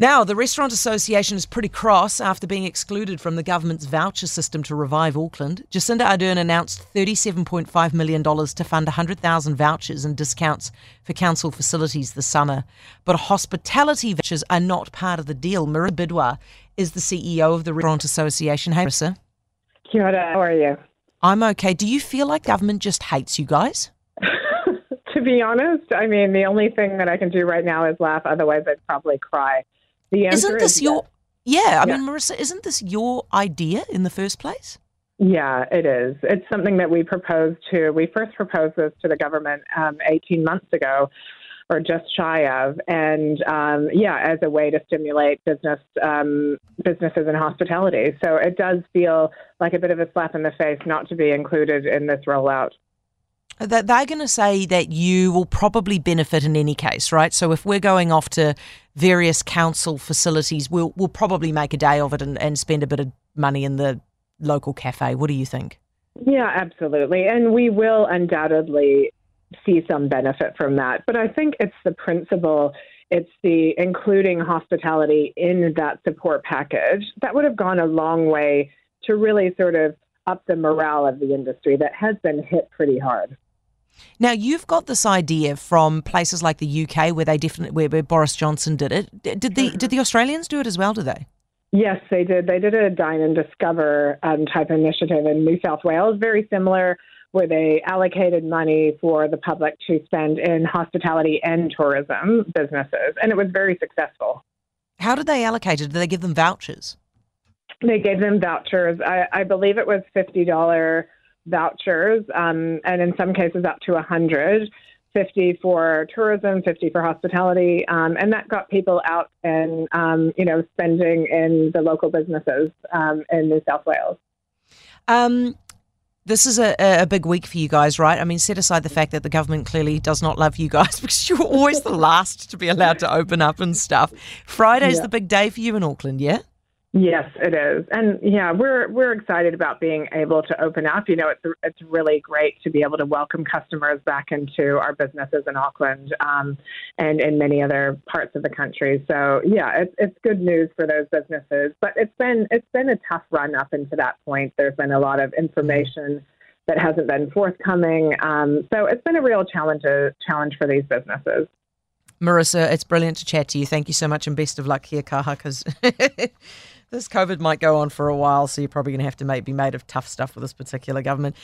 Now, the Restaurant Association is pretty cross after being excluded from the government's voucher system to revive Auckland. Jacinda Ardern announced $37.5 million to fund 100,000 vouchers and discounts for council facilities this summer. But hospitality vouchers are not part of the deal. Marisa Bidois is the CEO of the Restaurant Association. Hey, Marisa. Kia ora, how are you? I'm okay. Do you feel like government just hates you guys? to be honest, I mean, the only thing that I can do right now is laugh. Otherwise, I'd probably cry. The answer Isn't this is your. Yeah, I Yeah. mean, Marisa, isn't this your idea in the first place? Yeah, it is. It's something that we proposed to. We first proposed this to the government um, 18 months ago, or just shy of, and um, yeah, as a way to stimulate business um, businesses and hospitality. So it does feel like a bit of a slap in the face not to be included in this rollout. That they're going to say that you will probably benefit in any case, right? So if we're going off to various council facilities, we'll we'll probably make a day of it and, and spend a bit of money in the local cafe. What do you think? Yeah, absolutely. And we will undoubtedly see some benefit from that. But I think it's the principle, it's the including hospitality in that support package that would have gone a long way to really sort of up the morale of the industry that has been hit pretty hard. Now you've got this idea from places like the UK where they definitely where, where Boris Johnson did it. Did the did the Australians do it as well? Did they? Yes, they did. They did a dine and discover um, type initiative in New South Wales, very similar, where they allocated money for the public to spend in hospitality and tourism businesses, and it was very successful. How did they allocate it? Did they give them vouchers? They gave them vouchers. I, I believe it was fifty dollar vouchers, um, and in some cases up to a hundred. 50 for tourism, 50 for hospitality, um, and that got people out and um, you know spending in the local businesses um, in New South Wales. Um, this is a, a big week for you guys, right? I mean, set aside the fact that the government clearly does not love you guys because you're always the last to be allowed to open up and stuff. Friday's Yeah. the big day for you in Auckland, yeah? Yes, it is, and yeah, we're we're excited about being able to open up. You know, it's it's really great to be able to welcome customers back into our businesses in Auckland um, and in many other parts of the country. So yeah, it's it's good news for those businesses. But it's been it's been a tough run up into that point. There's been a lot of information that hasn't been forthcoming. Um, so it's been a real challenge challenge for these businesses. Marisa, it's brilliant to chat to you. Thank you so much and best of luck here, Kaha, because this COVID might go on for a while, so you're probably going to have to make, be made of tough stuff with this particular government.